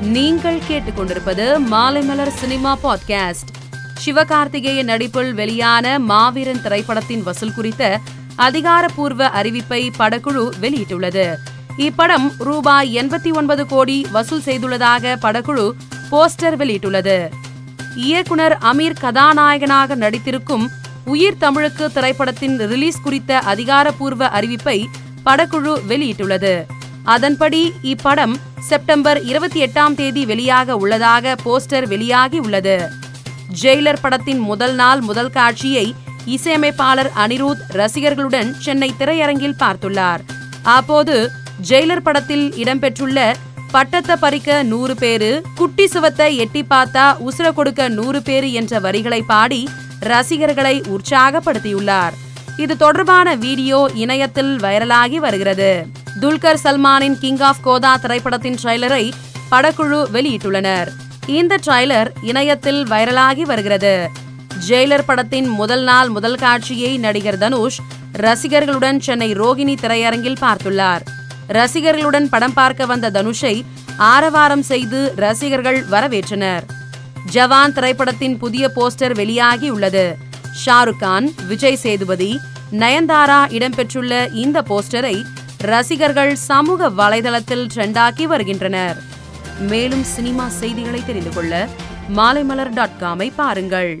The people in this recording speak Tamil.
நீங்கள் கேட்டுக்கொண்டிருப்பது மாலைமலர் சினிமா பாட்காஸ்ட். சிவகார்த்திகேயன் நடிப்பில் வெளியான மாவீரன் திரைப்படத்தின் வசூல் குறித்த அதிகாரப்பூர்வ அறிவிப்பை படக்குழு வெளியிட்டுள்ளது. இப்படம் ரூபாய் எண்பத்தி ஒன்பது கோடி வசூல் செய்துள்ளதாக படக்குழு போஸ்டர் வெளியிட்டுள்ளது. இயக்குனர் அமீர் கதாநாயகனாக நடித்திருக்கும் உயிர் தமிழுக்கு திரைப்படத்தின் ரிலீஸ் குறித்த அதிகாரப்பூர்வ அறிவிப்பை படக்குழு வெளியிட்டுள்ளது. அதன்படி இப்படம் செப்டம்பர் இருபத்தி எட்டாம் தேதி வெளியாக உள்ளதாக போஸ்டர் வெளியாகி உள்ளது. ஜெயிலர் படத்தின் முதல் நாள் முதல் காட்சியை இசையமைப்பாளர் அனிருத் ரசிகர்களுடன் சென்னை திரையரங்கில் பார்த்துள்ளார். அப்போது ஜெயிலர் படத்தில் இடம்பெற்றுள்ள பட்டத்தை பறிக்க நூறு பேரு குட்டி சுவத்தை எட்டி பார்த்தா உசுர கொடுக்க நூறு பேரு என்ற வரிகளை பாடி ரசிகர்களை உற்சாகப்படுத்தியுள்ளார். இது தொடர்பான வீடியோ இணையத்தில் வைரலாகி வருகிறது. துல்கர் சல்மானின் கிங் ஆஃப் கோதா திரைப்படத்தின் ட்ரைலரை படக்குழு வெளியிட்டுள்ளனர். இந்த ட்ரைலர் இணையத்தில் வைரலாகி வருகிறது. ஜெயிலர் படத்தின் முதல் நாள் முதல் காட்சியை நடிகர் தனுஷ் ரசிகர்களுடன் சென்னை ரோகிணி திரையரங்கில் பார்த்துள்ளார். ரசிகர்களுடன் படம் பார்க்க வந்த தனுஷை ஆரவாரம் செய்து ரசிகர்கள் வரவேற்றனர். ஜவான் திரைப்படத்தின் புதிய போஸ்டர் வெளியாகி உள்ளது ஷாருக் கான் விஜய் சேதுபதி நயன்தாரா இடம்பெற்றுள்ள இந்த போஸ்டரை ரசிகர்கள் சமூக வலைதளத்தில் ட்ரெண்டாக்கி வருகின்றனர். மேலும் சினிமா செய்திகளை தெரிந்து கொள்ள மாலைமலர் டாட் காமை பாருங்கள்.